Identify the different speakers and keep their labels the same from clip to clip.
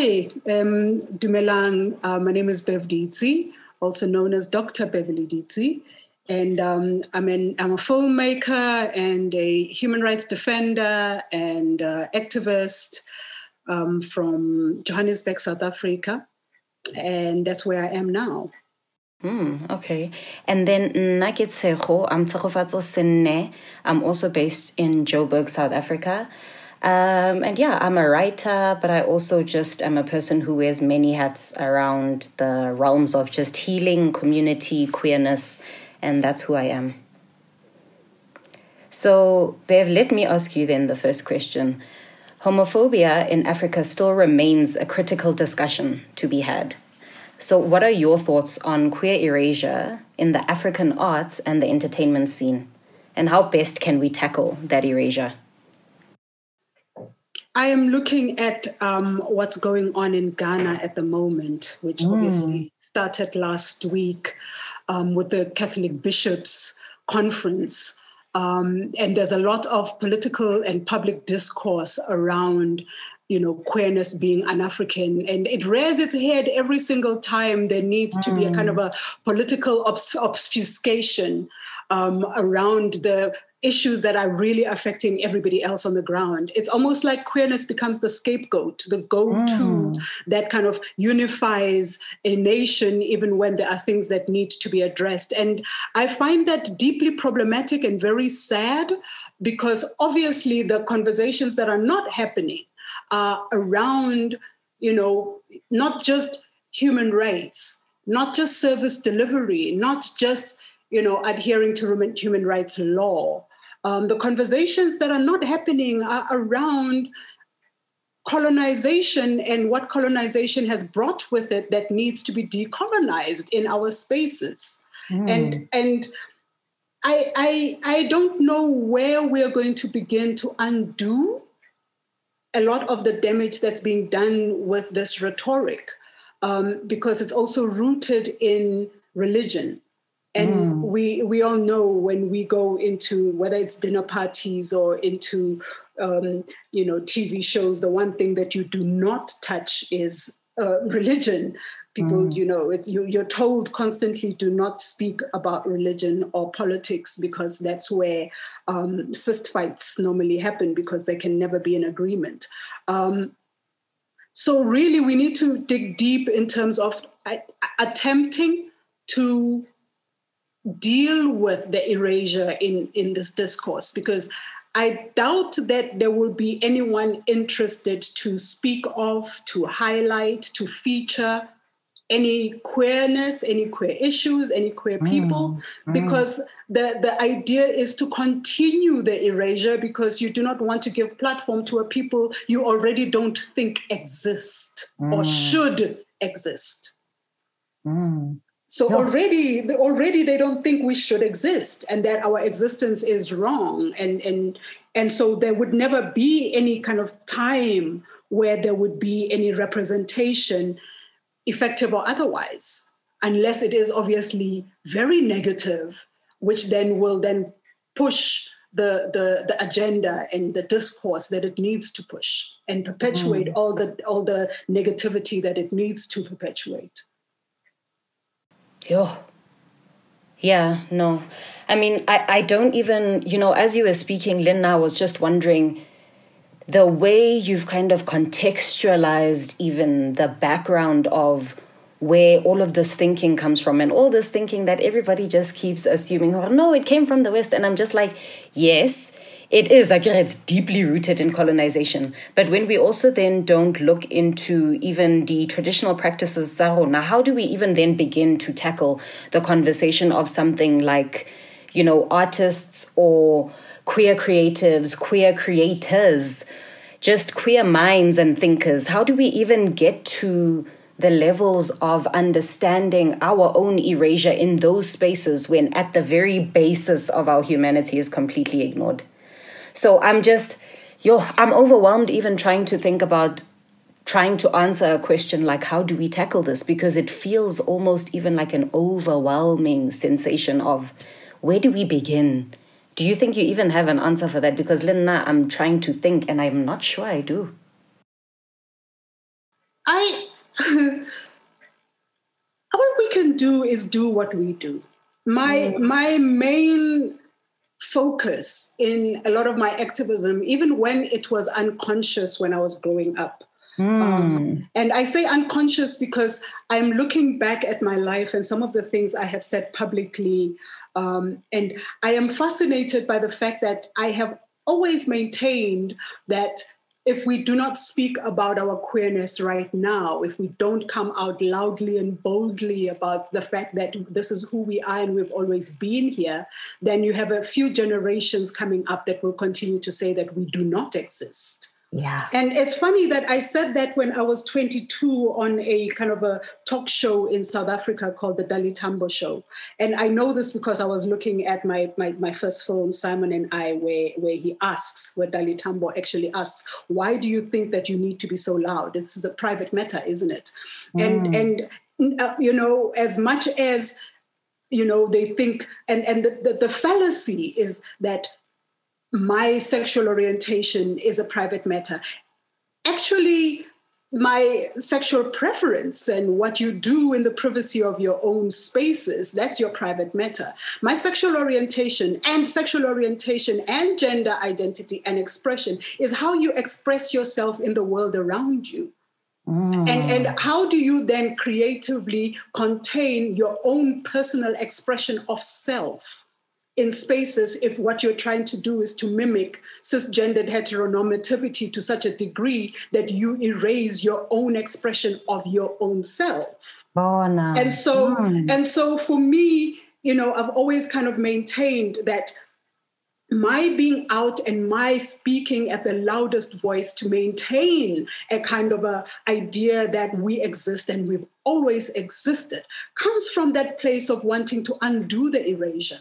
Speaker 1: Hi, um, Dumelang. Uh, my name is Bev Ditsie, also known as Dr. Beverly Ditsie. And um, I'm, an, I'm a filmmaker and a human rights defender and uh, activist um, from Johannesburg, South Africa. And that's where I am now.
Speaker 2: Mm, okay. And then Nakitseho, I'm. I'm also based in Joburg, South Africa. Um, and yeah, I'm a writer, but I also just am a person who wears many hats around the realms of just healing, community, queerness, and that's who I am. So, Bev, let me ask you then the first question. Homophobia in Africa still remains a critical discussion to be had. So, what are your thoughts on queer erasure in the African arts and the entertainment scene? And how best can we tackle that erasure?
Speaker 1: I am looking at um, what's going on in Ghana at the moment, which mm. obviously started last week um, with the Catholic Bishops' Conference. Um, and there's a lot of political and public discourse around you know, queerness being an African. And it rears its head every single time there needs to be a kind of a political obf- obfuscation um, around the issues that are really affecting everybody else on the ground. It's almost like queerness becomes the scapegoat, the go to mm. that kind of unifies a nation, even when there are things that need to be addressed. And I find that deeply problematic and very sad because obviously the conversations that are not happening are around, you know, not just human rights, not just service delivery, not just you know, adhering to human rights law, um, the conversations that are not happening are around colonization and what colonization has brought with it that needs to be decolonized in our spaces. Mm. And and I, I I don't know where we are going to begin to undo a lot of the damage that's being done with this rhetoric, um, because it's also rooted in religion and mm. we we all know when we go into whether it's dinner parties or into um, you know TV shows, the one thing that you do not touch is uh, religion. People, mm. you know, it's, you, you're told constantly do not speak about religion or politics because that's where um, fistfights normally happen because there can never be an agreement. Um, so really, we need to dig deep in terms of uh, attempting to deal with the erasure in, in this discourse because I doubt that there will be anyone interested to speak of, to highlight, to feature any queerness, any queer issues, any queer mm, people, mm, because mm. the, the idea is to continue the erasure because you do not want to give platform to a people you already don't think exist mm. or should exist. Mm. So yeah. already, already they don't think we should exist, and that our existence is wrong, and and and so there would never be any kind of time where there would be any representation, effective or otherwise, unless it is obviously very negative, which then will then push the, the, the agenda and the discourse that it needs to push and perpetuate mm. all the all the negativity that it needs to perpetuate.
Speaker 2: Yo. Yeah, no. I mean, I, I don't even, you know, as you were speaking, Lynn, I was just wondering the way you've kind of contextualized even the background of where all of this thinking comes from and all this thinking that everybody just keeps assuming, oh, no, it came from the West. And I'm just like, yes, it is like it's deeply rooted in colonization. But when we also then don't look into even the traditional practices now how do we even then begin to tackle the conversation of something like you know artists or queer creatives queer creators just queer minds and thinkers? How do we even get to the levels of understanding our own erasure in those spaces when at the very basis of our humanity is completely ignored so I'm just, yo, I'm overwhelmed even trying to think about trying to answer a question like how do we tackle this because it feels almost even like an overwhelming sensation of where do we begin do you think you even have an answer for that because linda i'm trying to think and i'm not sure i do
Speaker 1: I all we can do is do what we do. My mm. my main focus in a lot of my activism, even when it was unconscious when I was growing up. Mm. Um, and I say unconscious because I'm looking back at my life and some of the things I have said publicly. Um, and I am fascinated by the fact that I have always maintained that if we do not speak about our queerness right now, if we don't come out loudly and boldly about the fact that this is who we are and we've always been here, then you have a few generations coming up that will continue to say that we do not exist.
Speaker 3: Yeah.
Speaker 1: And it's funny that I said that when I was 22 on a kind of a talk show in South Africa called the Dali Tambo Show. And I know this because I was looking at my, my, my first film, Simon and I, where, where he asks, where Dali Tambo actually asks, why do you think that you need to be so loud? This is a private matter, isn't it? Mm. And, and uh, you know, as much as you know they think and and the, the, the fallacy is that my sexual orientation is a private matter. Actually, my sexual preference and what you do in the privacy of your own spaces, that's your private matter. My sexual orientation and sexual orientation and gender identity and expression is how you express yourself in the world around you. Mm. And, and how do you then creatively contain your own personal expression of self? In spaces if what you're trying to do is to mimic cisgendered heteronormativity to such a degree that you erase your own expression of your own self.
Speaker 3: Oh, no.
Speaker 1: And so, mm. and so for me, you know, I've always kind of maintained that my being out and my speaking at the loudest voice to maintain a kind of a idea that we exist and we've always existed comes from that place of wanting to undo the erasure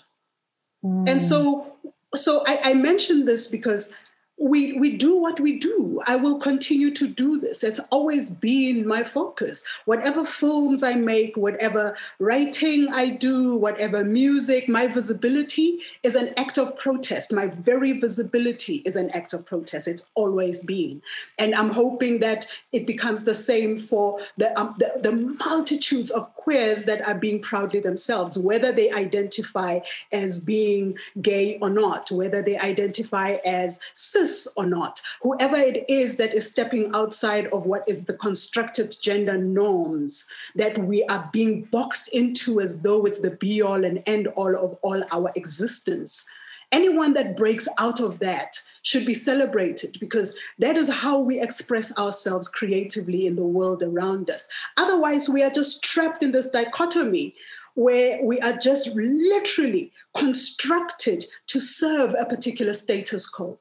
Speaker 1: Mm. And so, so I, I mentioned this because we we do what we do. I will continue to do this. It's always been my focus. Whatever films i make whatever writing i do whatever music my visibility is an act of protest. My very visibility is an act of protest. It's always been. And i'm hoping that it becomes the same for the um, the, the multitudes of queers that are being proudly themselves whether they identify as being gay or not whether they identify as cis or not, whoever it is that is stepping outside of what is the constructed gender norms that we are being boxed into as though it's the be all and end all of all our existence. Anyone that breaks out of that should be celebrated because that is how we express ourselves creatively in the world around us. Otherwise, we are just trapped in this dichotomy where we are just literally constructed to serve a particular status quo.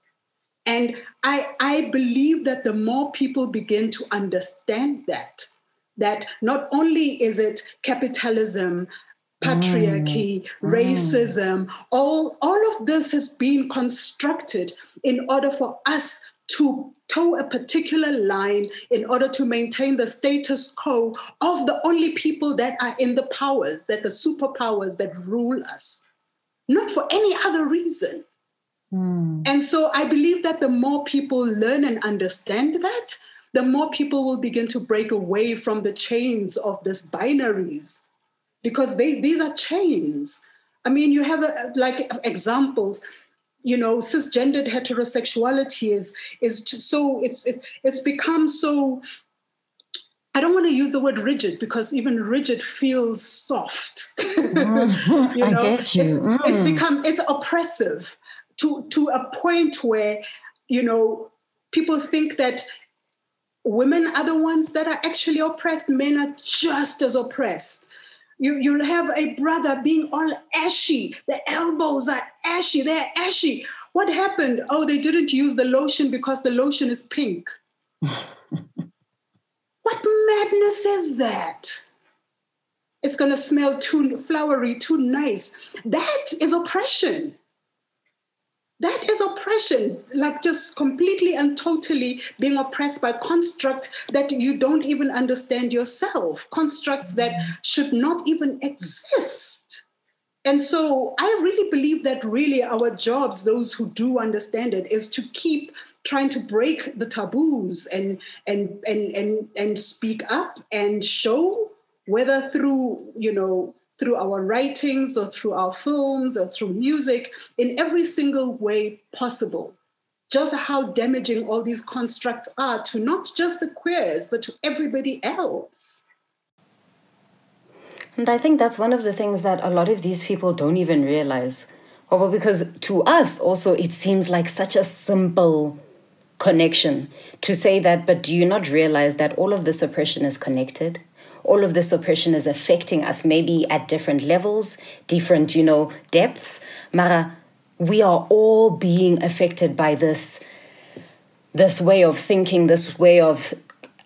Speaker 1: And I, I believe that the more people begin to understand that, that not only is it capitalism, patriarchy, mm. racism, all, all of this has been constructed in order for us to toe a particular line in order to maintain the status quo of the only people that are in the powers, that the superpowers that rule us, not for any other reason. And so I believe that the more people learn and understand that, the more people will begin to break away from the chains of these binaries because they, these are chains. I mean, you have a, like examples you know cisgendered heterosexuality is is so it's it, it's become so I don't want to use the word rigid because even rigid feels soft.
Speaker 3: Mm, you know, you. It's,
Speaker 1: mm. it's become it's oppressive to to a point where you know people think that women are the ones that are actually oppressed. Men are just as oppressed. You, you'll have a brother being all ashy. The elbows are ashy. They're ashy. What happened? Oh they didn't use the lotion because the lotion is pink. What madness is that? It's going to smell too flowery too nice. That is oppression that is oppression, like just completely and totally being oppressed by constructs that you don't even understand yourself, constructs that should not even exist. And so I really believe that really our jobs, those who do understand it, is to keep trying to break the taboos and and and and and speak up and show whether through you know through our writings or through our films or through music in every single way possible. Just how damaging all these constructs are to not just the queers but to everybody else.
Speaker 2: And i think that's one of the things that a lot of these people don't even realize. Well because to us also it seems like such a simple connection to say that but do you not realize that all of this oppression is connected all of this oppression is affecting us, maybe at different levels, different, you know, depths. Mara, we are all being affected by this, this way of thinking, this way of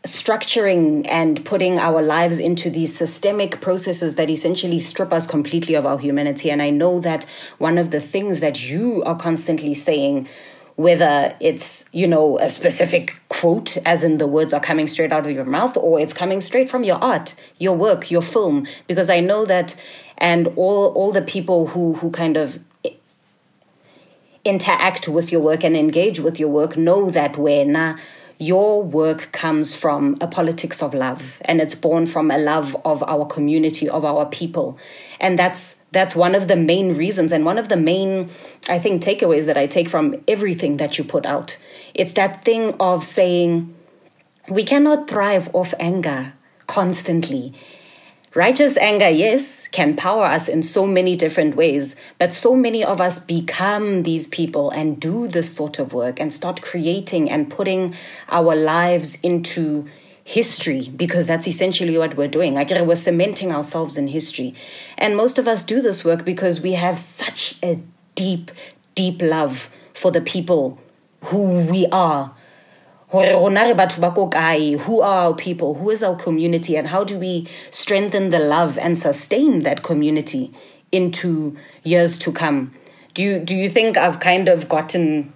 Speaker 2: structuring and putting our lives into these systemic processes that essentially strip us completely of our humanity. And I know that one of the things that you are constantly saying whether it's, you know, a specific quote, as in the words are coming straight out of your mouth, or it's coming straight from your art, your work, your film. Because I know that, and all all the people who who kind of interact with your work and engage with your work know that when your work comes from a politics of love and it's born from a love of our community of our people and that's that's one of the main reasons and one of the main i think takeaways that i take from everything that you put out. It's that thing of saying we cannot thrive off anger constantly. Righteous anger yes can power us in so many different ways but so many of us become these people and do this sort of work and start creating and putting our lives into history because that's essentially what we're doing. Like we're cementing ourselves in history. And most of us do this work because we have such a deep, deep love for the people who we are. Who are our people? Who is our community? And how do we strengthen the love and sustain that community into years to come? Do you, do you think I've kind of gotten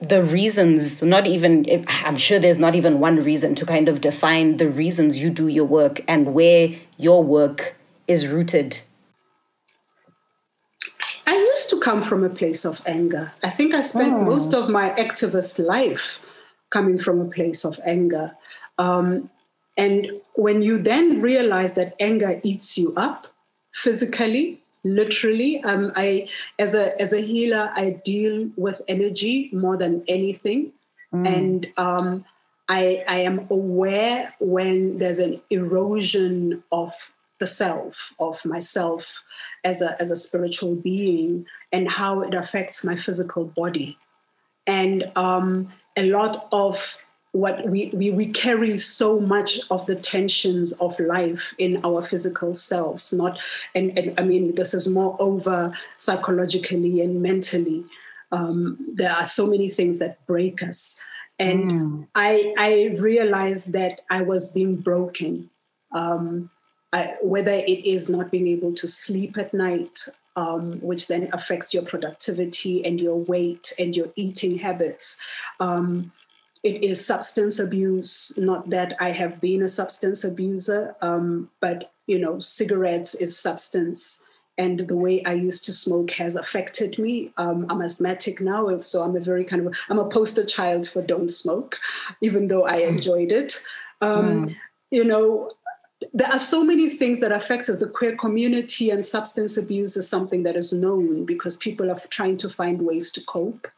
Speaker 2: the reasons, not even, I'm sure there's not even one reason to kind of define the reasons you do your work and where your work is rooted.
Speaker 1: I used to come from a place of anger. I think I spent oh. most of my activist life coming from a place of anger. Um, and when you then realize that anger eats you up physically, literally um, i as a as a healer i deal with energy more than anything mm. and um, I, I am aware when there's an erosion of the self of myself as a as a spiritual being and how it affects my physical body and um, a lot of what we, we, we carry so much of the tensions of life in our physical selves not and, and i mean this is more over psychologically and mentally. Um, there are so many things that break us. And mm. i i realized that i was being broken. Um, I, whether it is not being able to sleep at night um, which then affects your productivity and your weight and your eating habits. Um, it is substance abuse. Not that I have been a substance abuser, um, but you know, cigarettes is substance, and the way I used to smoke has affected me. Um, I'm asthmatic now, so I'm a very kind of I'm a poster child for don't smoke, even though I hmm. enjoyed it. Um, mm. You know, there are so many things that affect us. The queer community and substance abuse is something that is known because people are trying to find ways to cope.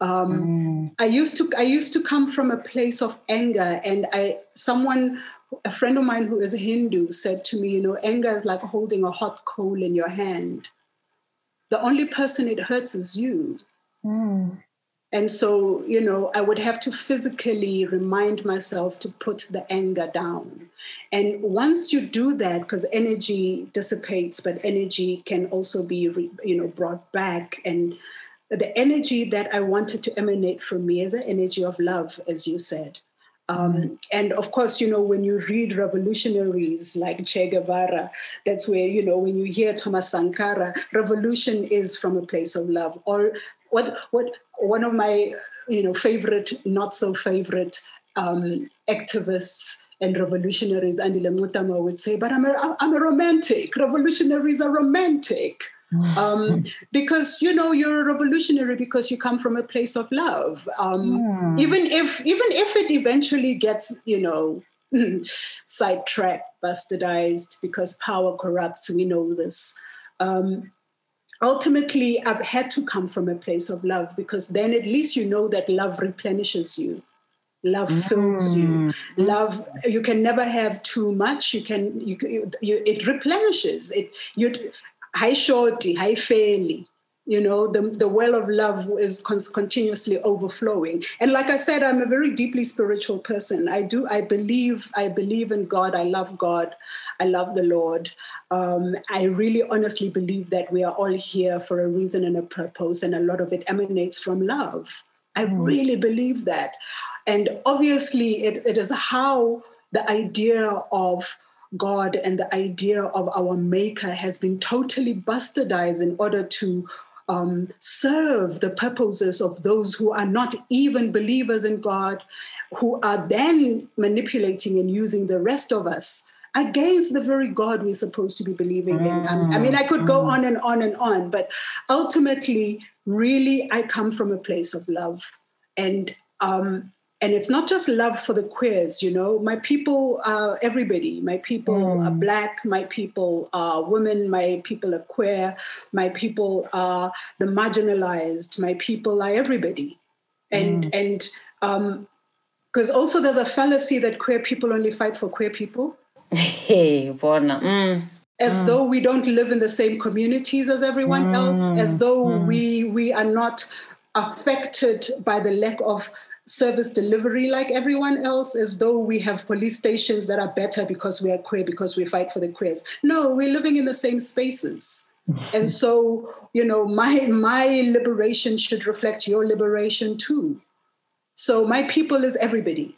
Speaker 1: Um, mm. I used to I used to come from a place of anger, and I someone a friend of mine who is a Hindu said to me, you know, anger is like holding a hot coal in your hand. The only person it hurts is you. Mm. And so, you know, I would have to physically remind myself to put the anger down. And once you do that, because energy dissipates, but energy can also be, you know, brought back and the energy that I wanted to emanate from me is an energy of love, as you said. Um, and of course, you know, when you read revolutionaries like Che Guevara, that's where, you know, when you hear Thomas Sankara, revolution is from a place of love. Or what, what, one of my, you know, favorite, not so favorite um, activists and revolutionaries, Andile Mngxitama would say, but I'm a, I'm a romantic. Revolutionaries are romantic um, because you know you're a revolutionary because you come from a place of love. Um, mm. even if even if it eventually gets you know sidetracked bastardized because power corrupts we know this. Um, ultimately i've had to come from a place of love because then at least you know that love replenishes you. Love fills mm. you love you can never have too much. You can you, you it replenishes. It you high shorty. High fairly you know the, the well of love is con- continuously overflowing. And like i said i'm a very deeply spiritual person. I do i believe i believe in god. I love god. I love the lord. Um, i really honestly believe that we are all here for a reason and a purpose and a lot of it emanates from love. I mm. really believe that. And obviously it, it is how the idea of God and the idea of our maker has been totally bastardized in order to um, serve the purposes of those who are not even believers in God, who are then manipulating and using the rest of us against the very God we're supposed to be believing in. I mean, I could go mm. on and on and on, but ultimately, really, I come from a place of love. And um, and it's not just love for the queers you know my people are everybody my people mm. are black my people are women my people are queer my people are the marginalized my people are everybody and mm. and um because also there's a fallacy that queer people only fight for queer people
Speaker 2: hey Borna. Mm.
Speaker 1: as mm. though we don't live in the same communities as everyone else as mm. though mm. we we are not affected by the lack of service delivery like everyone else, as though we have police stations that are better because we are queer, because we fight for the queers. No, we're living in the same spaces. and so, you know, my my liberation should reflect your liberation too. So my people is everybody.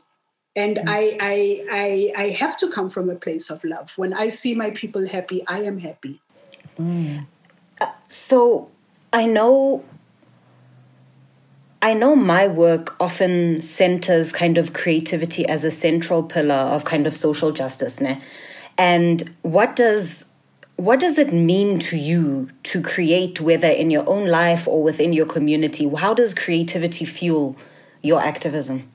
Speaker 1: And mm. I, I, I, I have to come from a place of love. When I see my people happy, I am happy.
Speaker 2: Mm. Uh, so I know I know my work often centers kind of creativity as a central pillar of kind of social justice, ne? And what does what does it mean to you to create whether in your own life or within your community? How does creativity fuel your activism?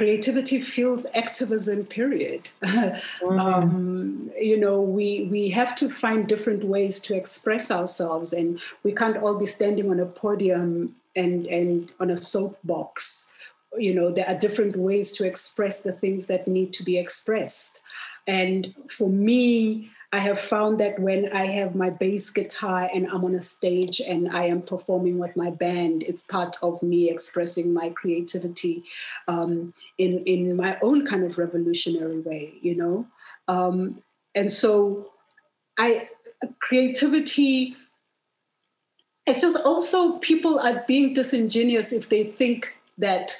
Speaker 1: creativity fuels activism period mm. um, you know we we have to find different ways to express ourselves and we can't all be standing on a podium and and on a soapbox. You know there are different ways to express the things that need to be expressed. And for me i have found that when i have my bass guitar and i'm on a stage and i am performing with my band it's part of me expressing my creativity um, in in my own kind of revolutionary way you know? Um, and so i creativity it's just also people are being disingenuous if they think that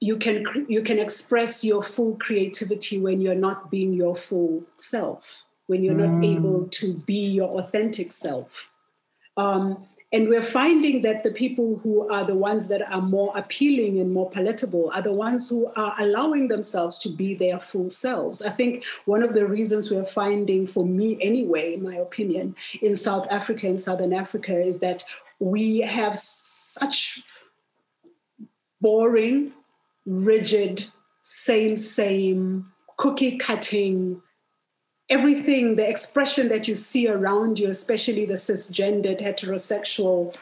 Speaker 1: you can you can express your full creativity when you're not being your full self when you're mm. not able to be your authentic self um, and we're finding that the people who are the ones that are more appealing and more palatable are the ones who are allowing themselves to be their full selves. I think one of the reasons we're finding, for me anyway, in my opinion, in South Africa and Southern Africa is that we have such boring, rigid, same, same, cookie cutting everything, the expression that you see around you, especially the cisgendered heterosexual,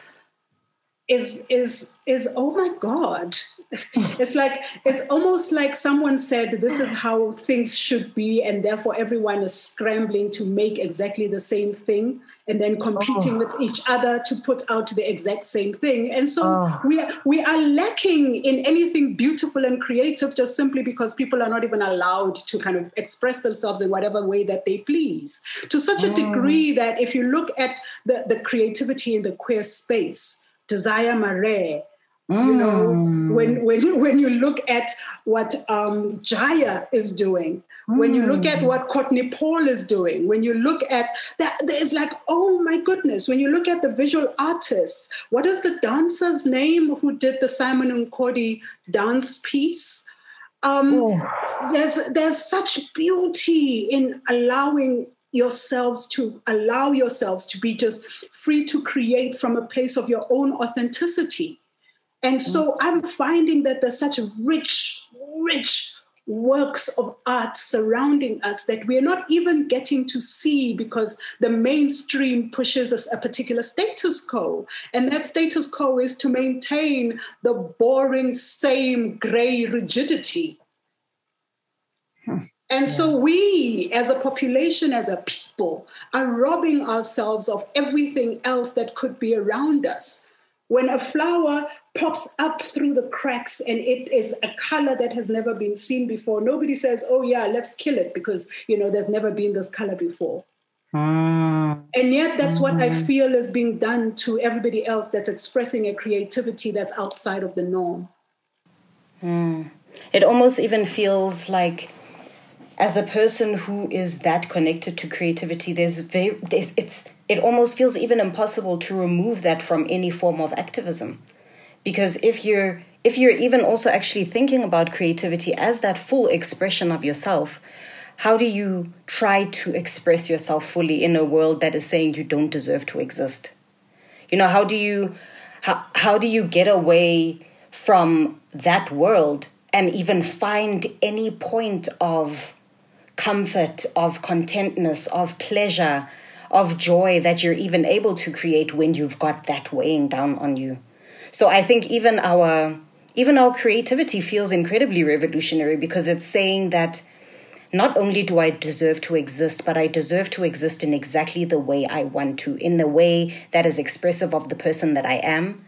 Speaker 1: is is is oh my god. it's like it's almost like someone said this is how things should be, and therefore everyone is scrambling to make exactly the same thing and then competing oh. with each other to put out the exact same thing. And so oh. we, are, we are lacking in anything beautiful and creative just simply because people are not even allowed to kind of express themselves in whatever way that they please. To such a degree mm. that if you look at the, the creativity in the queer space, Desire Marea, Mm. You know, mm. when when when you look at what um, Jaya is doing, mm. when you look at mm. what Courtney Paul is doing, when you look at that, there's like, oh my goodness. When you look at the visual artists, what is the dancer's name who did the Simon and Cody dance piece? Um, oh. There's there's such beauty in allowing yourselves to allow yourselves to be just free to create from a place of your own authenticity. And so mm. I'm finding that there's such rich, rich works of art surrounding us that we're not even getting to see because the mainstream pushes us a particular status quo. And that status quo is to maintain the boring, same gray rigidity. Hmm. And yeah. so we, as a population, as a people, are robbing ourselves of everything else that could be around us. When a flower pops up through the cracks and it is a color that has never been seen before, nobody says, oh, yeah, let's kill it because, you know, there's never been this color before. Mm. And yet, that's what I mm-hmm. feel is being done to everybody else that's expressing a creativity that's outside of the norm.
Speaker 2: Mm. It almost even feels like as a person who is that connected to creativity, there's very there's, it's it almost feels even impossible to remove that from any form of activism, because if you're if you're even also actually thinking about creativity as that full expression of yourself, how do you try to express yourself fully in a world that is saying you don't deserve to exist? You know, how do you how, how do you get away from that world and even find any point of comfort, of contentness, of pleasure, of joy that you're even able to create when you've got that weighing down on you. So I think even our even our creativity feels incredibly revolutionary because it's saying that not only do I deserve to exist, but I deserve to exist in exactly the way I want to, in the way that is expressive of the person that I am,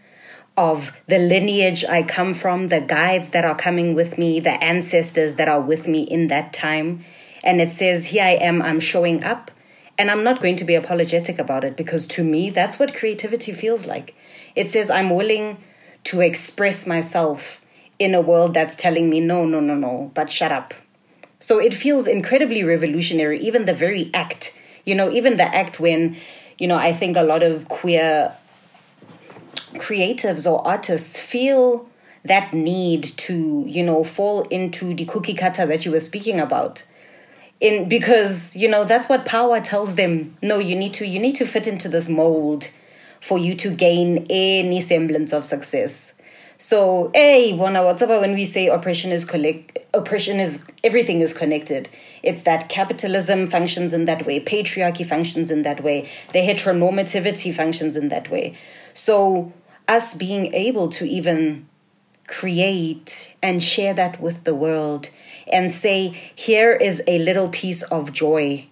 Speaker 2: of the lineage I come from, the guides that are coming with me, the ancestors that are with me in that time, and it says, Here I am, I'm showing up. And I'm not going to be apologetic about it because to me, that's what creativity feels like. It says, I'm willing to express myself in a world that's telling me, no, no, no, no, but shut up. So it feels incredibly revolutionary, even the very act, you know, even the act when, you know, I think a lot of queer creatives or artists feel that need to, you know, fall into the cookie cutter that you were speaking about. In because you know that's what power tells them. No you need to you need to fit into this mold for you to gain any semblance of success. So hey bona what's about when we say oppression is collect oppression is everything is connected. It's that capitalism functions in that way patriarchy functions in that way the heteronormativity functions in that way. So us being able to even create and share that with the world and say, here is a little piece of joy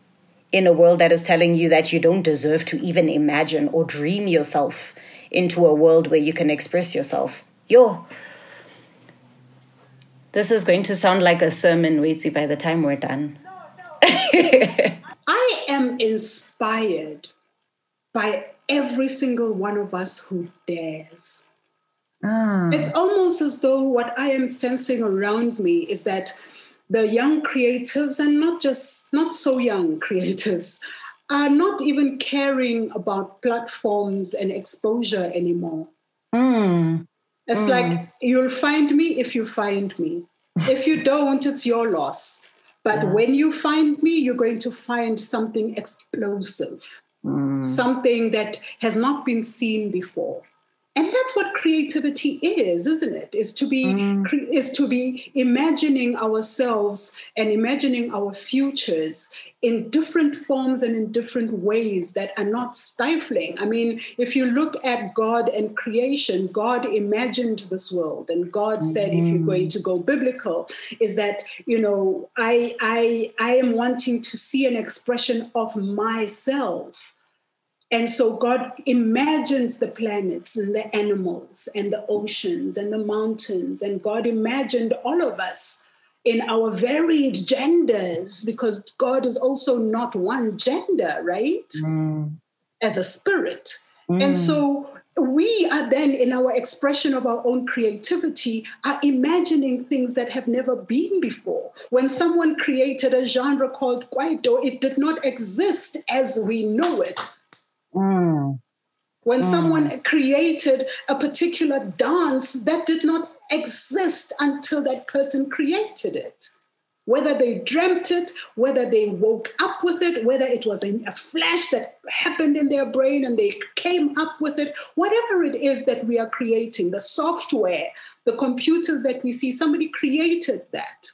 Speaker 2: in a world that is telling you that you don't deserve to even imagine or dream yourself into a world where you can express yourself. Yo, this is going to sound like a sermon, Waitsi, by the time we're done.
Speaker 1: I am inspired by every single one of us who dares. Ah. It's almost as though what I am sensing around me is that the young creatives and not just not so young creatives are not even caring about platforms and exposure anymore. Mm. It's mm. like you'll find me if you find me. if you don't, it's your loss. But yeah. when you find me, you're going to find something explosive, mm. something that has not been seen before and that's what creativity is isn't it is to be mm. is to be imagining ourselves and imagining our futures in different forms and in different ways that are not stifling i mean if you look at god and creation god imagined this world and god mm-hmm. said if you're going to go biblical is that you know i i i am wanting to see an expression of myself and so God imagines the planets and the animals and the oceans and the mountains. And God imagined all of us in our varied genders because God is also not one gender, right? Mm. As a spirit. Mm. And so we are then in our expression of our own creativity are imagining things that have never been before when someone created a genre called kwaito it did not exist as we know it Mm. When mm. someone created a particular dance that did not exist until that person created it. whether they dreamt it, whether they woke up with it, whether it was a flash that happened in their brain and they came up with it, whatever it is that we are creating, the software, the computers that we see, somebody created that.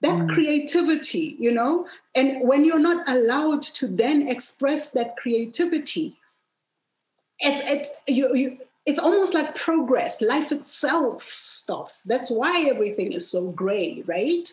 Speaker 1: That's mm. creativity, you know? And when you're not allowed to then express that creativity, it's, it's, you, you, it's almost like progress. Life itself stops. That's why everything is so gray, right?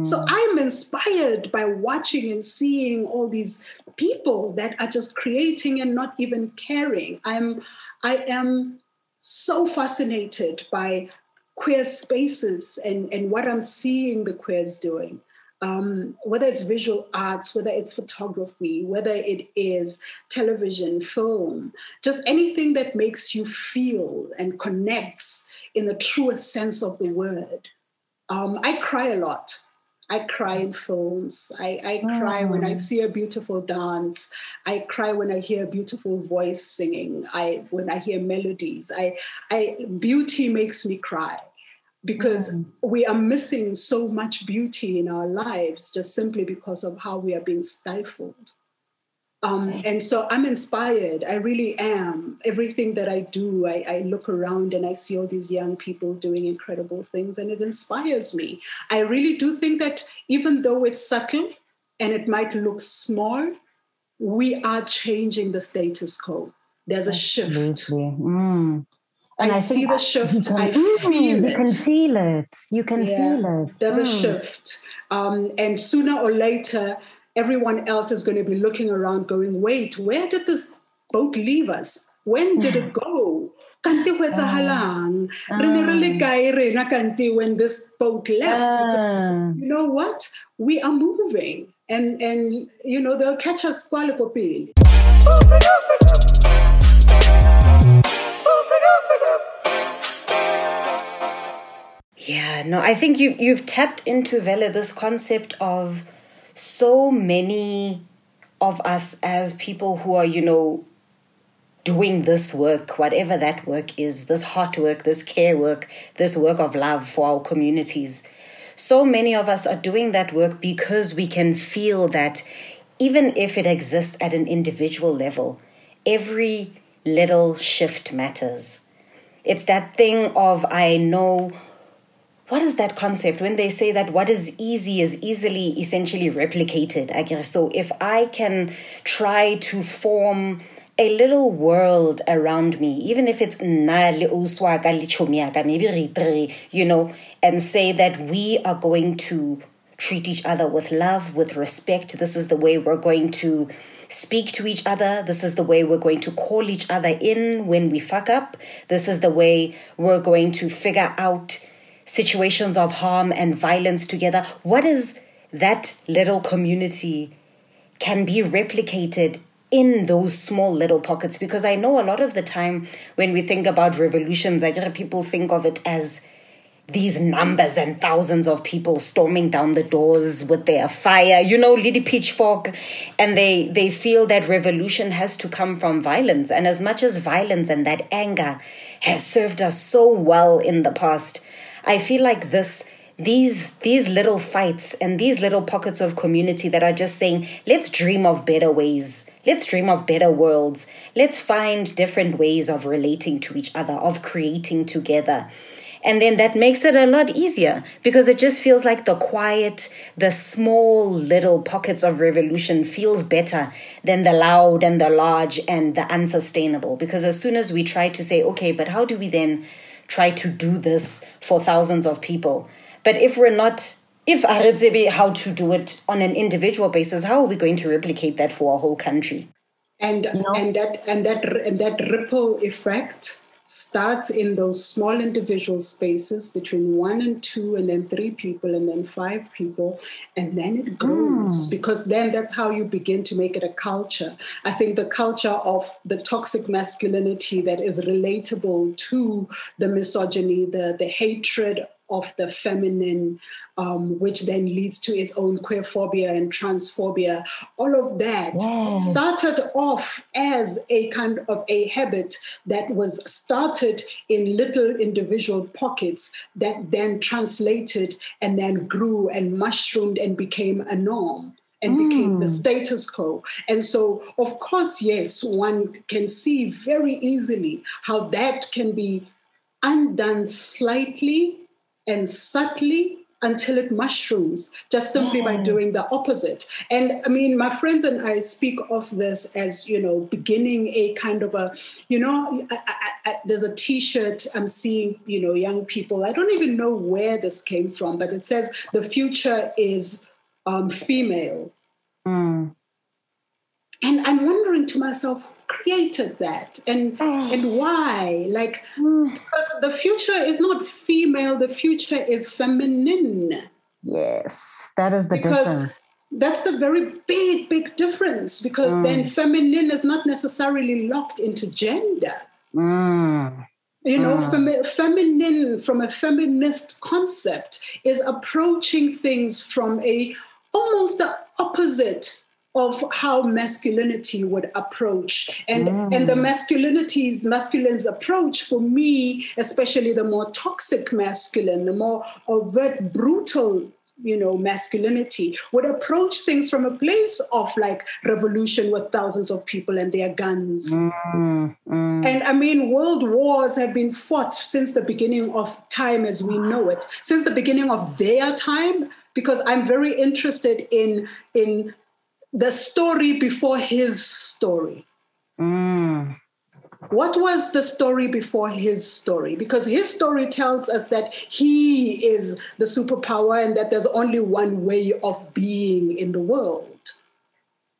Speaker 1: So mm. I'm inspired by watching and seeing all these people that are just creating and not even caring. I'm I am so fascinated by queer spaces and, and what I'm seeing the queers doing. Um, whether it's visual arts, whether it's photography, whether it is television, film, just anything that makes you feel and connects in the truest sense of the word. Um, I cry a lot I cry in films. I, I oh. cry when I oh. see a beautiful dance. I cry when I hear a beautiful voice singing. I when I hear melodies. I, I beauty makes me cry because mm. we are missing so much beauty in our lives just simply because of how we are being stifled. Um, and so I'm inspired. I really am. Everything that I do, I, I, look around and I see all these young people doing incredible things, and it inspires me. I really do think that even though it's subtle and it might look small, we are changing the status quo. There's a shift.
Speaker 3: Mm.
Speaker 1: And I, I see the shift. Can, I feel
Speaker 3: mm, it. You can feel it. You can yeah, feel it.
Speaker 1: There's mm. a shift. Um, and sooner or later, everyone else is going to be looking around going, wait, where did this boat leave us? When did it go? Kanti ho etsahalang? Re ne re le ah. kae rena kanti when this boat left?
Speaker 3: Ah.
Speaker 1: you know what? We are moving. And, and you know, they'll catch us kwa le
Speaker 2: Yeah, no, I think you you've tapped into Vele this concept of so many of us as people who are, you know, doing this work, whatever that work is, this hard work, this care work, this work of love for our communities. So many of us are doing that work because we can feel that even if it exists at an individual level, every little shift matters. It's that thing of, I know what is that concept when they say that what is easy is easily essentially replicated i guess so if i can try to form a little world around me even if it's maybe you know and say that we are going to treat each other with love with respect this is the way we're going to speak to each other. This is the way we're going to call each other in when we fuck up. This is the way we're going to figure out situations of harm and violence together, what is that little community can be replicated in those small little pockets? Because I know a lot of the time when we think about revolutions, I get people think of it as these numbers and thousands of people storming down the doors with their fire, you know, little pitchfork, and they they feel that revolution has to come from violence. And as much as violence and that anger has served us so well in the past, I feel like this these these little fights and these little pockets of community that are just saying let's dream of better ways. Let's dream of better worlds. Let's find different ways of relating to each other of creating together. And then that makes it a lot easier because it just feels like the quiet the small little pockets of revolution feels better than the loud and the large and the unsustainable. Because as soon as we try to say okay but how do we then try to do this for thousands of people. But if we're not, if Aretsebe how to do it on an individual basis, how are we going to replicate that for a whole country?
Speaker 1: And you know? and that and that and that ripple effect starts in those small individual spaces between one and two and then three people and then five people and then it grows mm. because then that's how you begin to make it a culture i think the culture of the toxic masculinity that is relatable to the misogyny the the hatred of the feminine, um, which then leads to its own queerphobia and transphobia. All of that started off as a kind of a habit that was started in little individual pockets that then translated and then grew and mushroomed and became a norm and mm. became the status quo. And so, of course, yes, one can see very easily how that can be undone slightly and subtly until it mushrooms just simply by doing the opposite. And i mean my friends and i speak of this as you know beginning a kind of a you know I, I, I, there's a t-shirt i'm seeing you know young people. I don't even know where this came from but it says the future is um, female. Mm. and i'm wondering to myself created that and oh. and why like mm. because the future is not female the future is feminine
Speaker 3: yes that is the because difference
Speaker 1: that's the very big big difference because mm. then feminine is not necessarily locked into gender mm. you know mm. femi- feminine from a feminist concept is approaching things from a almost the opposite of how masculinity would approach and mm. and the masculinities masculine's approach for me especially the more toxic masculine the more overt brutal you know masculinity would approach things from a place of like revolution with thousands of people and their guns mm, mm. and i mean world wars have been fought since the beginning of time as we know it since the beginning of their time because i'm very interested in in the story before his story. Mm. What was the story before his story? Because his story tells us that he is the superpower and that there's only one way of being in the world.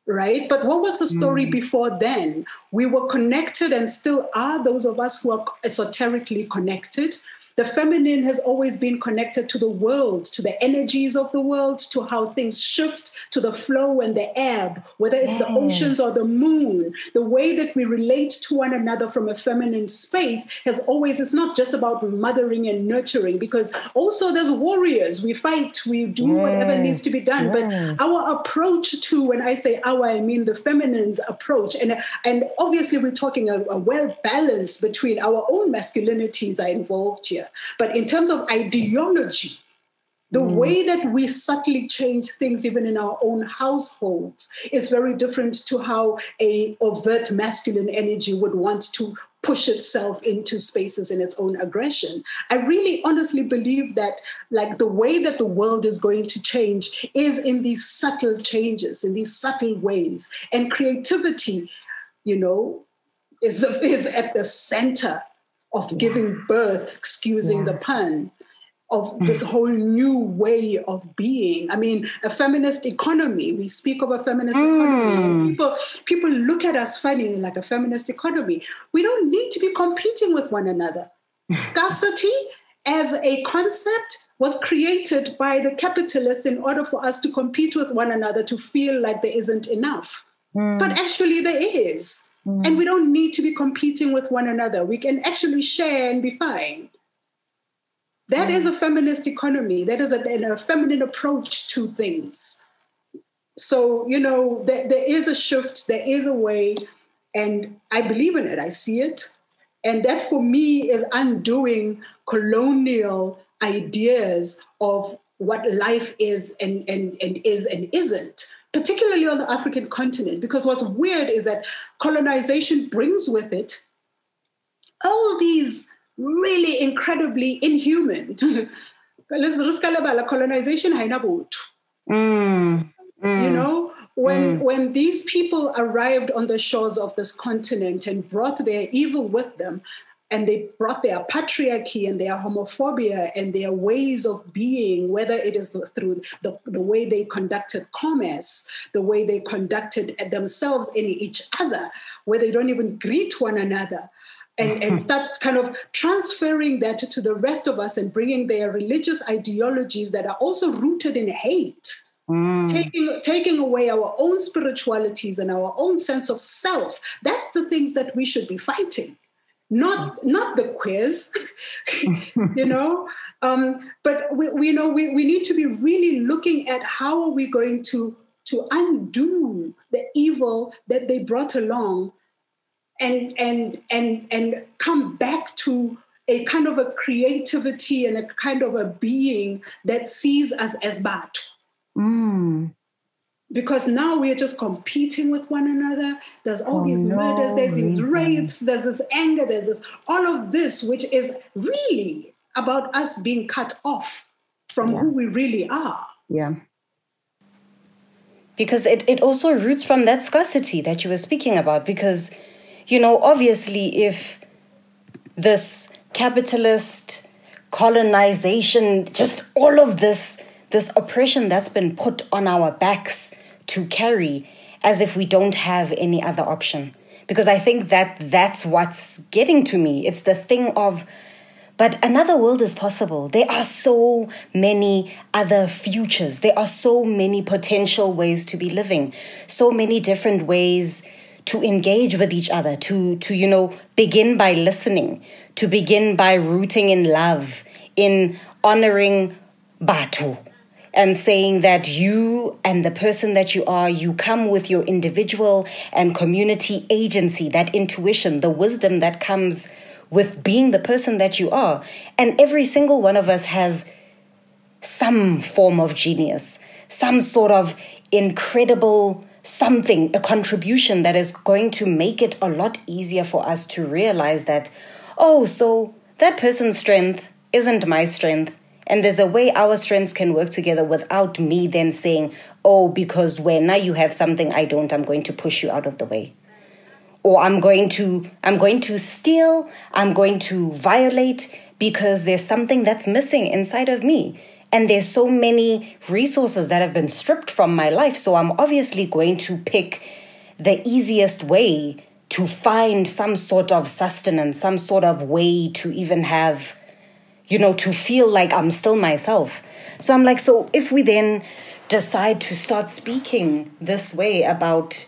Speaker 1: Right? But what was the story mm. before then? We were connected and still are, those of us who are esoterically connected, the feminine has always been connected to the world, to the energies of the world, to how things shift, to the flow and the ebb, whether it's the mm. oceans or the moon. The way that we relate to one another from a feminine space has always, it's not just about mothering and nurturing, because also there's warriors. We fight, we do whatever mm. needs to be done. But our approach to, when I say our, I mean the feminine's approach. And, and obviously, we're talking a, a well balance between our own masculinities are involved here but in terms of ideology, the mm. way that we subtly change things, even in our own households, is very different to how a overt masculine energy would want to push itself into spaces in its own aggression. I really honestly believe that like the way that the world is going to change is in these subtle changes, in these subtle ways. And creativity, you know, is, the, is at the center of giving birth, excusing the pun, of this whole new way of being. I mean, a feminist economy. We speak of a feminist mm. economy. People, people look at us funny like a feminist economy. We don't need to be competing with one another. Scarcity as a concept was created by the capitalists in order for us to compete with one another to feel like there isn't enough. Mm. But actually, there is. Mm. And we don't need to be competing with one another. We can actually share and be fine. That mm. is a feminist economy. That is a, a, feminine approach to things. So, you know, there, there is a shift, there is a way, and I believe in it. I see it. And that for me is undoing colonial ideas of what life is and, and, and is and isn't particularly on the African continent, because what's weird is that colonization brings with it all these really incredibly inhuman. colonization mm, mm, you know when mm. when these people arrived on the shores of this continent and brought their evil with them and they brought their patriarchy and their homophobia and their ways of being, whether it is through the, the way they conducted commerce, the way they conducted themselves and each other, where they don't even greet one another. And, and start kind of transferring that to the rest of us and bringing their religious ideologies that are also rooted in hate. Mm. Taking, taking away our own spiritualities and our own sense of self. That's the things that we should be fighting not not the quiz you know um, but we, we know we, we need to be really looking at how are we going to to undo the evil that they brought along and and and and come back to a kind of a creativity and a kind of a being that sees us as bad. Mm because now we are just competing with one another. There's all oh, these no, murders, there's these rapes, there's this anger, there's this all of this, which is really about us being cut off from yeah. who we really are.
Speaker 3: Yeah.
Speaker 2: Because it, it also roots from that scarcity that you were speaking about. Because, you know, obviously, if this capitalist colonization, just all of this this oppression that's been put on our backs to carry as if we don't have any other option. Because i think that that's what's getting to me. It's the thing of but another world is possible. There are so many other futures. There are so many potential ways to be living. So many different ways to engage with each other to to you know begin by listening to begin by rooting in love in honoring botho and saying that you and the person that you are, you come with your individual and community agency, that intuition, the wisdom that comes with being the person that you are. And every single one of us has some form of genius, some sort of incredible something, a contribution that is going to make it a lot easier for us to realize that, oh, so that person's strength isn't my strength and there's a way our strengths can work together without me then saying, oh, because when now you have something I don't, I'm going to push you out of the way. Or I'm going to I'm going to steal, I'm going to violate because there's something that's missing inside of me. And there's so many resources that have been stripped from my life. So I'm obviously going to pick the easiest way to find some sort of sustenance, some sort of way to even have you know, to feel like I'm still myself. So I'm like, so if we then decide to start speaking this way about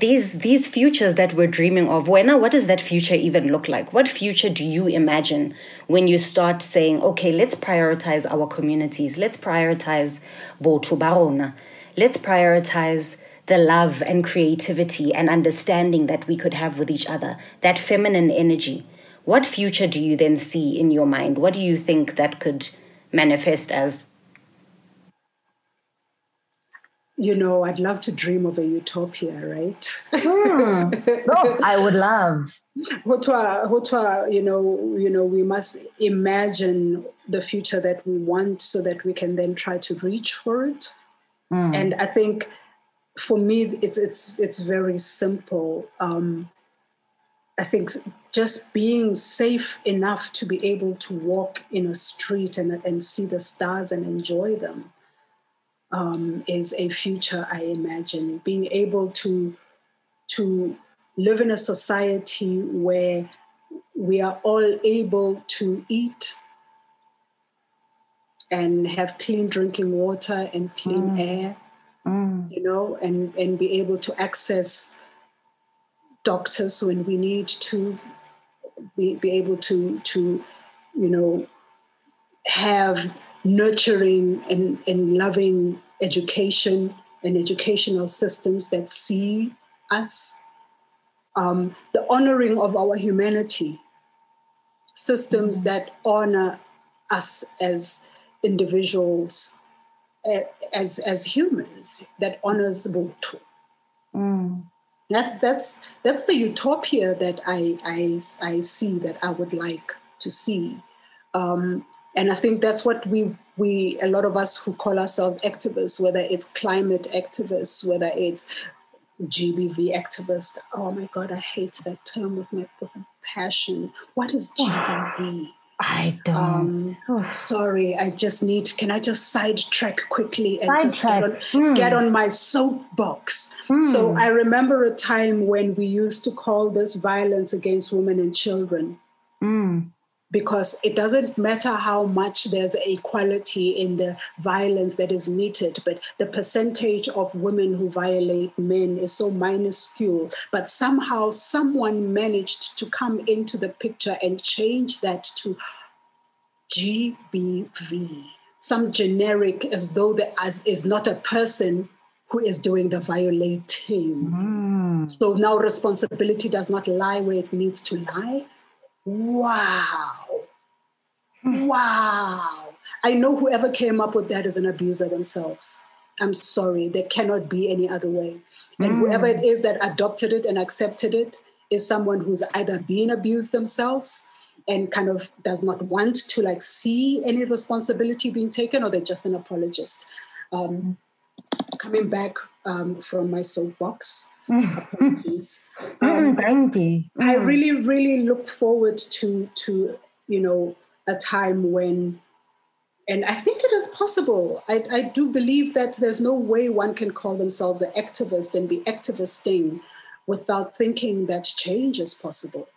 Speaker 2: these these futures that we're dreaming of when what does that future even look like? What future do you imagine when you start saying okay let's prioritize our communities. Let's prioritize botho barona let's prioritize the love and creativity and understanding that we could have with each other. That feminine energy what future do you then see in your mind? What do you think that could manifest as?
Speaker 1: You know, I'd love to dream of a utopia, right?
Speaker 3: Hmm. Oh, I would love.
Speaker 1: you know, you know, we must imagine the future that we want so that we can then try to reach for it. Mm. And I think for me, it's it's it's very simple. Um, I think just being safe enough to be able to walk in a street and, and see the stars and enjoy them um, is a future I imagine. Being able to, to live in a society where we are all able to eat and have clean drinking water and clean mm. air, mm. you know, and, and be able to access doctors when we need to be, be able to to you know have nurturing and, and loving education and educational systems that see us um, the honoring of our humanity systems mm-hmm. that honor us as individuals as as humans that honors Ubuntu. Mm that's that's that's the utopia that I I, I see that I would like to see, um, and I think that's what we we a lot of us who call ourselves activists, whether it's climate activists, whether it's GBV activists. Oh my God, I hate that term with my with a passion. What is GBV?
Speaker 3: I don't.
Speaker 1: Um, sorry, I just need. Can I just sidetrack quickly and just get on, mm. get on my soapbox? Mm. So I remember a time when we used to call this violence against women and children. Mm. Because it doesn't matter how much there's equality in the violence that is meted, but the percentage of women who violate men is so minuscule. But somehow someone managed to come into the picture and change that to GBV, some generic as though the as is not a person who is doing the violating. Mm. So now responsibility does not lie where it needs to lie Wow. Wow. I know whoever came up with that is an abuser themselves. I'm sorry, there cannot be any other way. And mm. whoever it is that adopted it and accepted it is someone who's either being abused themselves and kind of does not want to like see any responsibility being taken or they're just an apologist. Um, coming back um, from my soapbox, apologies. Um,
Speaker 3: Thank you.
Speaker 1: Mm. I really, really look forward to to you know a time when, and I think it is possible. I, I do believe that there's no way one can call themselves an activist and be activisting without thinking that change is possible.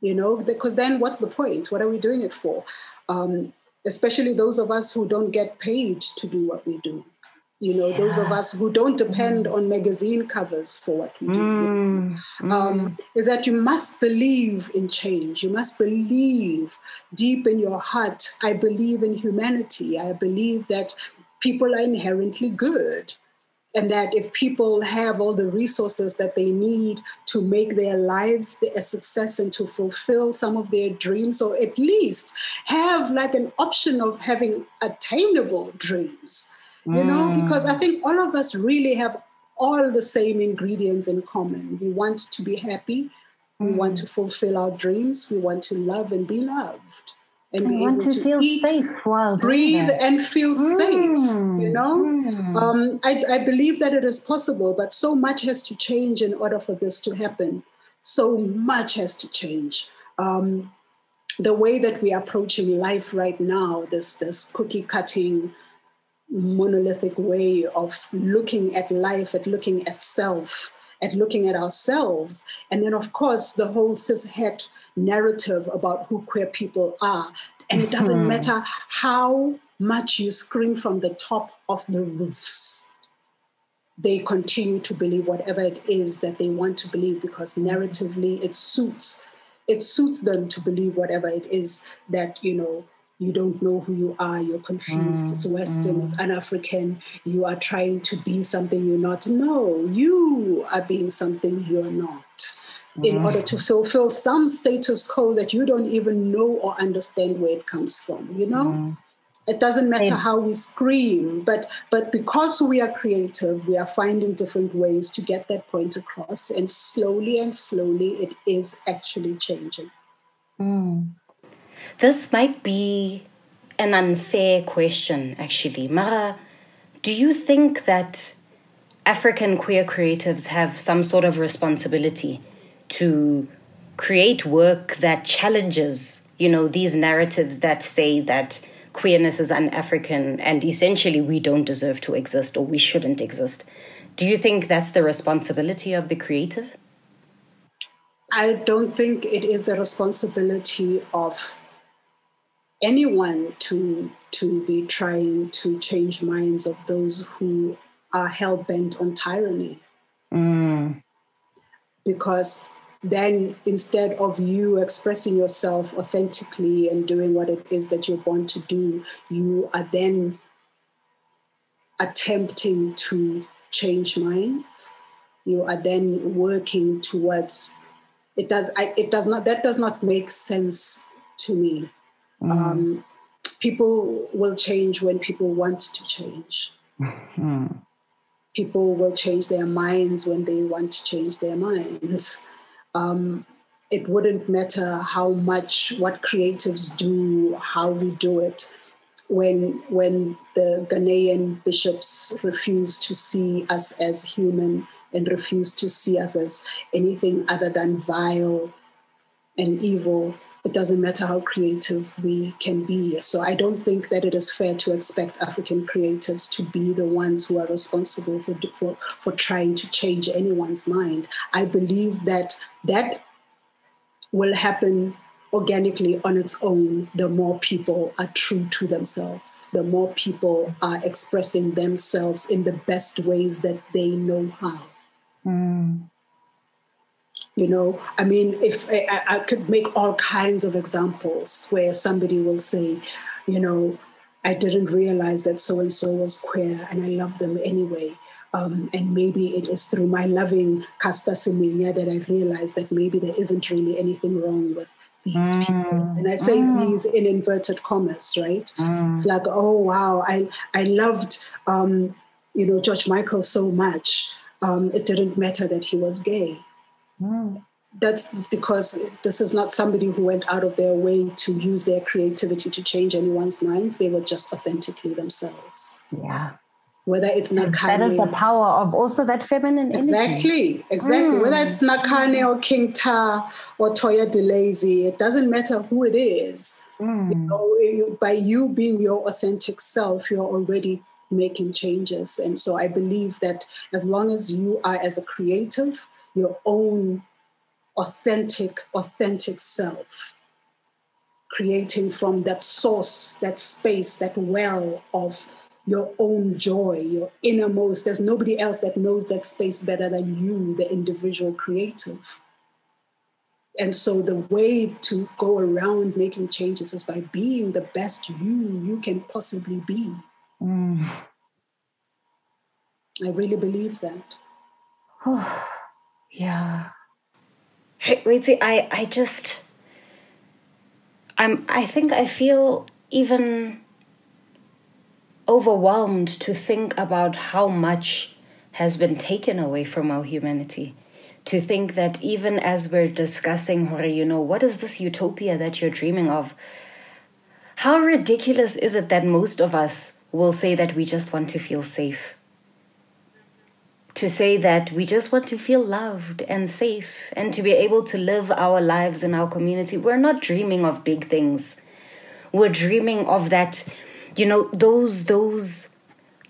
Speaker 1: You know, because then what's the point? What are we doing it for? Um, especially those of us who don't get paid to do what we do you know yeah. those of us who don't depend mm. on magazine covers for what we do mm. Um, mm. is that you must believe in change you must believe deep in your heart i believe in humanity i believe that people are inherently good and that if people have all the resources that they need to make their lives a success and to fulfill some of their dreams or at least have like an option of having attainable dreams you know, because I mm. think all of us really have all the same ingredients in common. We want to be happy, we mm. want to fulfill our dreams, we want to love and be loved.
Speaker 3: And we want to, to, feel eat, safe while
Speaker 1: breathe and feel mm. safe. You know, mm. um, I, I believe that it is possible, but so much has to change in order for this to happen. So much has to change. Um, the way that we are approaching life right now, this this cookie cutting, monolithic way of looking at life, at looking at self, at looking at ourselves. And then, of course, the whole cishet narrative about who queer people are. And it doesn't mm-hmm. matter how much you scream from the top of the roofs. They continue to believe whatever it is that they want to believe because narratively it suits it suits them to believe whatever it is that you know you don't know who you are, you're confused, mm, it's Western, mm. it's un African, you are trying to be something you're not. No, you are being something you're not mm. in order to fulfill some status quo that you don't even know or understand where it comes from, you know? Mm. It doesn't matter yeah. how we scream, but but because we are creative, we are finding different ways to get that point across, and slowly and slowly, it is actually changing.
Speaker 2: This might be an unfair question, actually. Mara, do you think that African queer creatives have some sort of responsibility to create work that challenges, you know, these narratives that say that queerness is un-African and essentially we don't deserve to exist or we shouldn't exist? Do you think that's the responsibility of the creative?
Speaker 1: I don't think it is the responsibility of anyone to to be trying to change minds of those who are hell bent on tyranny.
Speaker 3: Mm.
Speaker 1: Because then instead of you expressing yourself authentically and doing what it is that you're born to do, you are then attempting to change minds. You are then working towards it does I, it does not that does not make sense to me Mm. Um, people will change when people want to change.
Speaker 3: Mm.
Speaker 1: People will change their minds when they want to change their minds. Um, it wouldn't matter how much what creatives do, how we do it. When when the Ghanaian bishops refuse to see us as human and refuse to see us as anything other than vile and evil, it doesn't matter how creative we can be. So I don't think that it is fair to expect African creatives to be the ones who are responsible for, for, for trying to change anyone's mind. I believe that that will happen organically on its own, the more people are true to themselves, the more people are expressing themselves in the best ways that they know how. Mm. You know, I mean, if I, I could make all kinds of examples where somebody will say, you know, I didn't realize that so and so was queer and I love them anyway. Um, and maybe it is through my loving Caster Semenya that I realized that maybe there isn't really anything wrong with these mm. people. And I say mm. these in inverted commas, right? Mm. It's like, oh wow, I I loved um, you know George Michael so much. Um, it didn't matter that he was gay. Mm. That's because this is not somebody who went out of their way to use their creativity to change anyone's minds. They were just authentically themselves.
Speaker 3: Yeah.
Speaker 1: Whether it's Nakhane.
Speaker 3: That is the power of also that feminine
Speaker 1: exactly,
Speaker 3: energy.
Speaker 1: Exactly. Mm. Whether it's Nakhane or King Tah or Toya Delazy, it doesn't matter who it is. Mm. You know, by you being your authentic self, you're already making changes. And so I believe that as long as you are as a creative, your own authentic, authentic self, creating from that source, that space, that well of your own joy, your innermost. There's nobody else that knows that space better than you, the individual creative. And so the way to go around making changes is by being the best you you can possibly be. Mm. I really believe that.
Speaker 3: yeah.
Speaker 2: Hey, wait, see, I, I just, I'm, I think I feel even overwhelmed to think about how much has been taken away from our humanity. To think that even as we're discussing, Hori, you know, what is this utopia that you're dreaming of? How ridiculous is it that most of us will say that we just want to feel safe? To say that we just want to feel loved and safe and to be able to live our lives in our community. We're not dreaming of big things. We're dreaming of that you know those those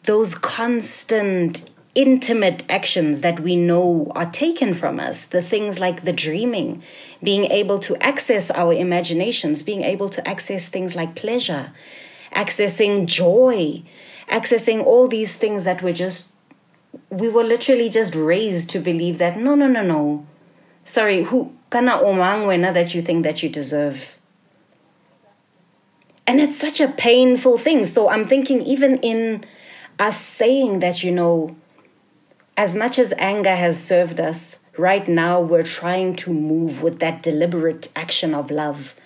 Speaker 2: those constant intimate actions that we know are taken from us the things like the dreaming being able to access our imaginations being able to access things like pleasure accessing joy accessing all these things that were just we were literally just raised to believe that no no no no sorry who kana omang wena that you think that you deserve and it's such a painful thing. So I'm thinking, even in us saying that, you know, as much as anger has served us, right now we're trying to move with that deliberate action of love.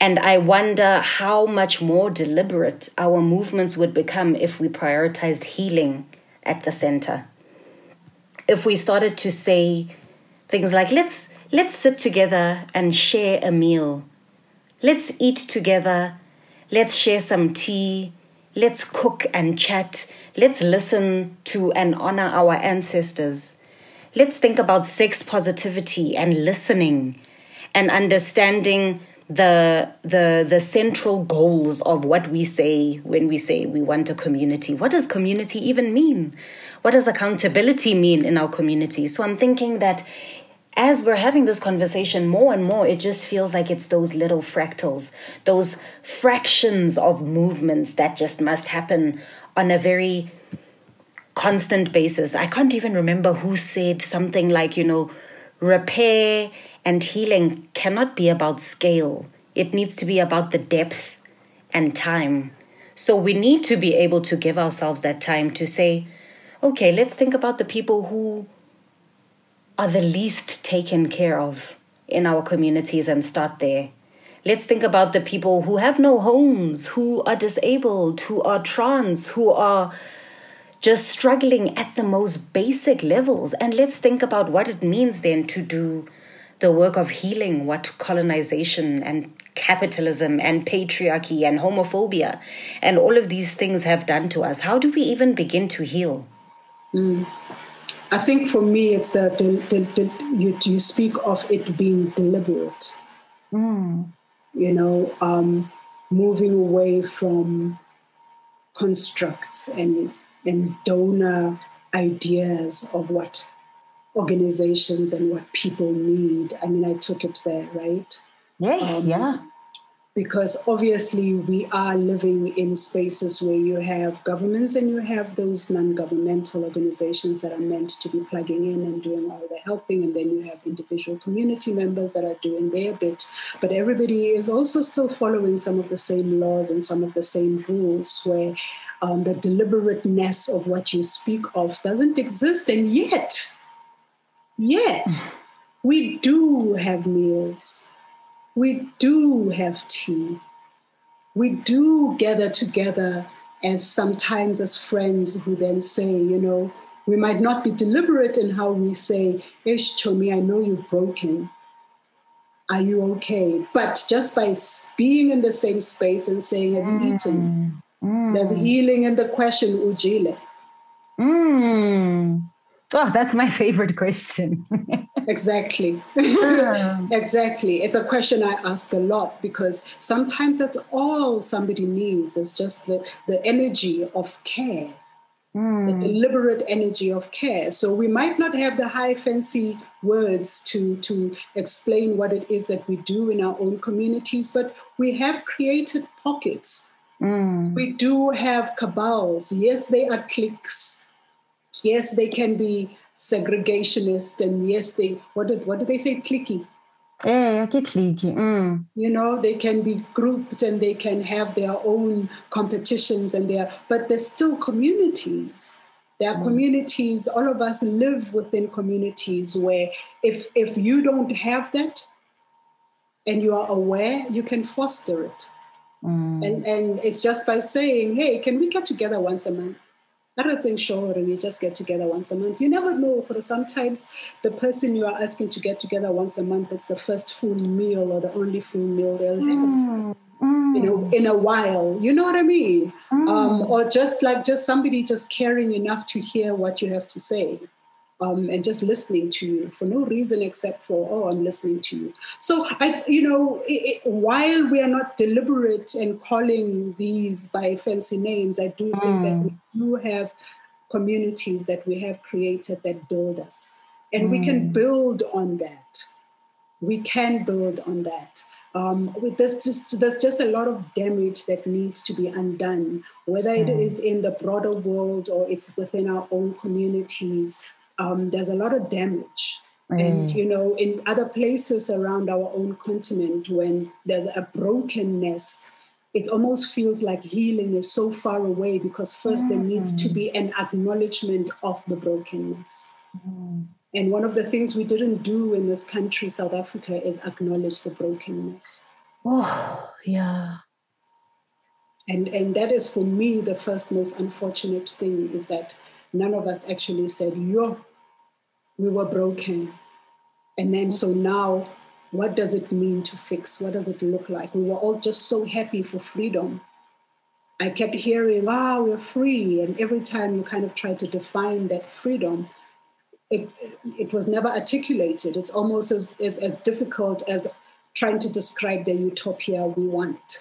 Speaker 2: And I wonder how much more deliberate our movements would become if we prioritized healing at the center. If we started to say things like, let's, let's sit together and share a meal. Let's eat together Let's share some tea. Let's cook and chat. Let's listen to and honor our ancestors. Let's think about sex positivity and listening and understanding the the the central goals of what we say when we say we want a community. What does community even mean? What does accountability mean in our community? So i'm thinking that as we're having this conversation more and more, it just feels like it's those little fractals, those fractions of movements that just must happen on a very constant basis. I can't even remember who said something like, you know, repair and healing cannot be about scale, it needs to be about the depth and time. So we need to be able to give ourselves that time to say, okay, let's think about the people who are the least taken care of in our communities and start there. Let's think about the people who have no homes, who are disabled, who are trans, who are just struggling at the most basic levels. And let's think about what it means then to do the work of healing what colonization and capitalism and patriarchy and homophobia and all of these things have done to us. How do we even begin to heal?
Speaker 1: Mm. I think for me, it's that the, the, the, you, you speak of it being deliberate. Mm. You know, um, moving away from constructs and and donor ideas of what organizations and what people need. I mean, I took it there, right?
Speaker 3: Yeah, um, yeah
Speaker 1: because obviously we are living in spaces where you have governments and you have those non-governmental organizations that are meant to be plugging in and doing all the helping and then you have individual community members that are doing their bit but everybody is also still following some of the same laws and some of the same rules where um, the deliberateness of what you speak of doesn't exist and yet yet we do have meals we do have tea. We do gather together as sometimes as friends who then say, you know, we might not be deliberate in how we say, Ish, Chomi, I know you're broken. Are you okay? But just by being in the same space and saying, Have you mm. eaten? Mm. There's healing in the question, Ujile.
Speaker 3: Mm. Oh, that's my favorite question.
Speaker 1: exactly. exactly. It's a question I ask a lot because sometimes that's all somebody needs is just the, the energy of care, mm. the deliberate energy of care. So we might not have the high fancy words to, to explain what it is that we do in our own communities, but we have created pockets. Mm. We do have cabals. Yes, they are cliques yes, they can be segregationist, and yes, they what did what did they say? Clicky.
Speaker 3: Yeah, clicky. Mm.
Speaker 1: You know, they can be grouped and they can have their own competitions and their, but they're still communities. There are mm. communities. All of us live within communities where, if if you don't have that, and you are aware, you can foster it. Mm. And and it's just by saying, hey, can we get together once a month? Everything's short and you just get together once a month. You never know, for sometimes the person you are asking to get together once a month, it's the first full meal or the only full meal they'll have. Mm. Mm. You know, in a while, you know what I mean, mm. um, or just like just somebody just caring enough to hear what you have to say um, and just listening to you for no reason except for oh i'm listening to you so i you know it, it, while we are not deliberate in calling these by fancy names i do think mm. that we do have communities that we have created that build us and mm. we can mm. build on that we can build on that um, there's just there's just a lot of damage that needs to be undone, whether it mm. is in the broader world or it's within our own communities um, there's a lot of damage. Mm. And, you know, in other places around our own continent, when there's a brokenness, it almost feels like healing is so far away because first mm. there needs to be an acknowledgement of the brokenness. Mm. And one of the things we didn't do in this country, South Africa, is acknowledge the brokenness.
Speaker 3: Oh, yeah.
Speaker 1: And and that is for me the first most unfortunate thing is that none of us actually said, yo, we were broken. And then so now, what does it mean to fix? What does it look like? We were all just so happy for freedom. I kept hearing, ah, we're free. And every time you kind of try to define that freedom, it, it was never articulated. It's almost as, as, as difficult as trying to describe the utopia we want.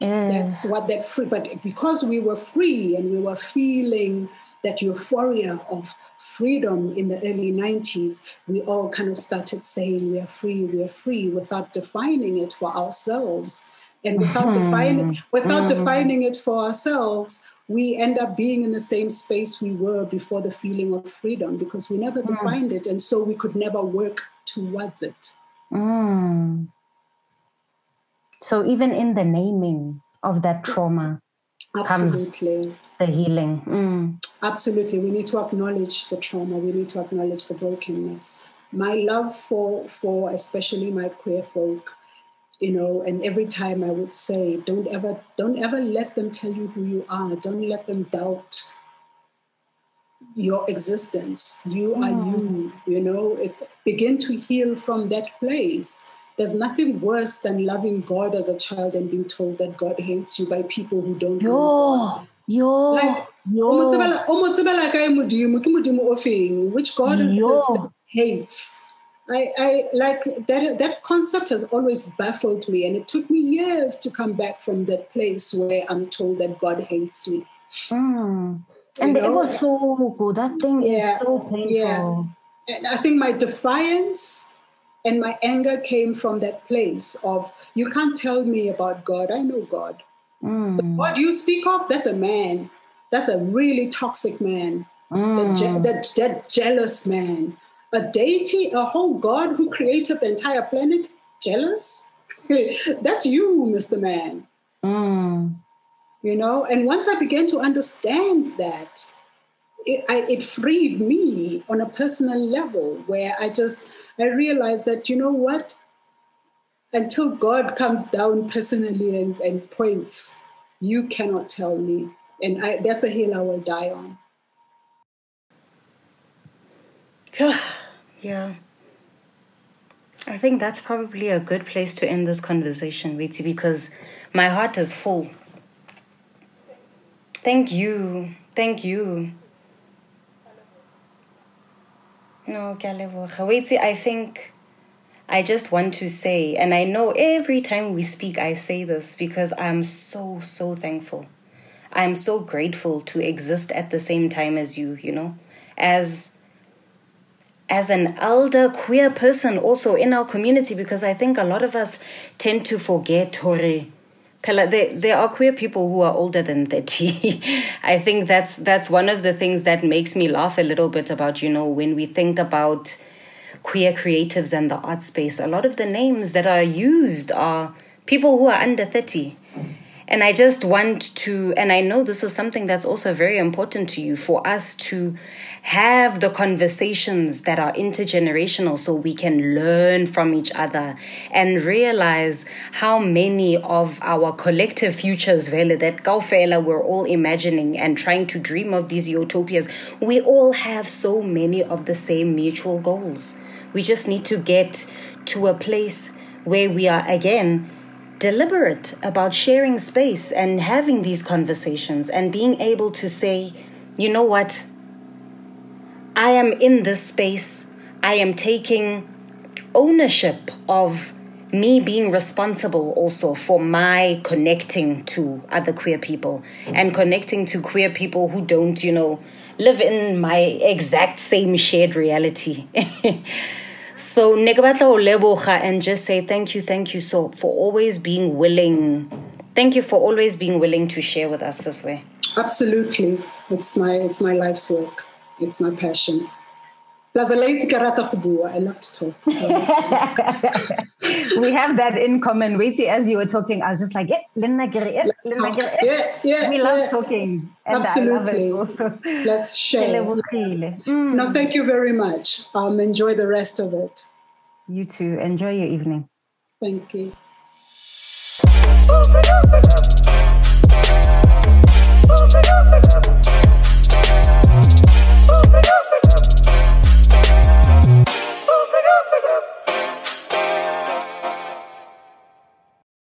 Speaker 1: Mm. That's what that free, but because we were free and we were feeling that euphoria of freedom in the early 90s, we all kind of started saying we are free, we are free without defining it for ourselves. And without mm-hmm. defining without mm-hmm. defining it for ourselves, we end up being in the same space we were before the feeling of freedom because we never mm. defined it. And so we could never work towards it.
Speaker 3: Mm. So even in the naming of that trauma,
Speaker 1: Absolutely.
Speaker 3: the healing. Mm.
Speaker 1: Absolutely. We need to acknowledge the trauma. We need to acknowledge the brokenness. My love for, for especially my queer folk, you know, and every time I would say, don't ever, don't ever let them tell you who you are. Don't let them doubt your existence. You are mm. you, you know, it's begin to heal from that place there's nothing worse than loving God as a child and being told that God hates you by people who don't
Speaker 3: yo, know Yo, like,
Speaker 1: yo. Which God is yo. this that hates? I, I like that that concept has always baffled me and it took me years to come back from that place where I'm told that God hates me.
Speaker 3: Mm. And it was so good. That thing yeah, is so painful.
Speaker 1: Yeah. And I think my defiance And my anger came from that place of, you can't tell me about God. I know God. Mm. The God you speak of, that's a man. That's a really toxic man. Mm. That, that, that jealous man. A deity, a whole God who created the entire planet, jealous? that's you, Mr. Man. Mm. You know, and once I began to understand that, it, I, it freed me on a personal level where I just I realized that you know what, until God comes down personally and, and points, you cannot tell me, and I, that's a hill I will die on.
Speaker 2: yeah. I think that's probably a good place to end this conversation, Viti, because my heart is full. Thank you. Thank you. No, I think I just want to say, and I know every time we speak, I say this because I'm so, so thankful. I'm so grateful to exist at the same time as you, you know, as as an elder queer person also in our community because I think a lot of us tend to forget Hore Pella, there, there are queer people who are older than 30. I think that's that's one of the things that makes me laugh a little bit about, you know, when we think about queer creatives and the art space, a lot of the names that are used are people who are under 30. And I just want to, and I know this is something that's also very important to you for us to have the conversations that are intergenerational so we can learn from each other and realize how many of our collective futures vele that Gaufela we're all imagining and trying to dream of these utopias we all have so many of the same mutual goals. We just need to get to a place where we are again deliberate about sharing space and having these conversations and being able to say you know what I am in this space. I am taking ownership of me being responsible also for my connecting to other queer people and connecting to queer people who don't, you know, live in my exact same shared reality. so leboga and just say thank you, thank you so for always being willing. Thank you for always being willing to share with us this way.
Speaker 1: Absolutely. It's my it's my life's work. It's my passion. Plus, I like to I love to talk. So
Speaker 3: talk. we have that in common. Wait, as you were talking, I was just like, yeah, Linda, yeah, Linda,
Speaker 1: yeah, yeah,
Speaker 3: we love talking.
Speaker 1: Absolutely. Let's share. Mm. No, thank you very much. Um, enjoy the rest of it.
Speaker 3: You too. Enjoy your evening.
Speaker 1: Thank you.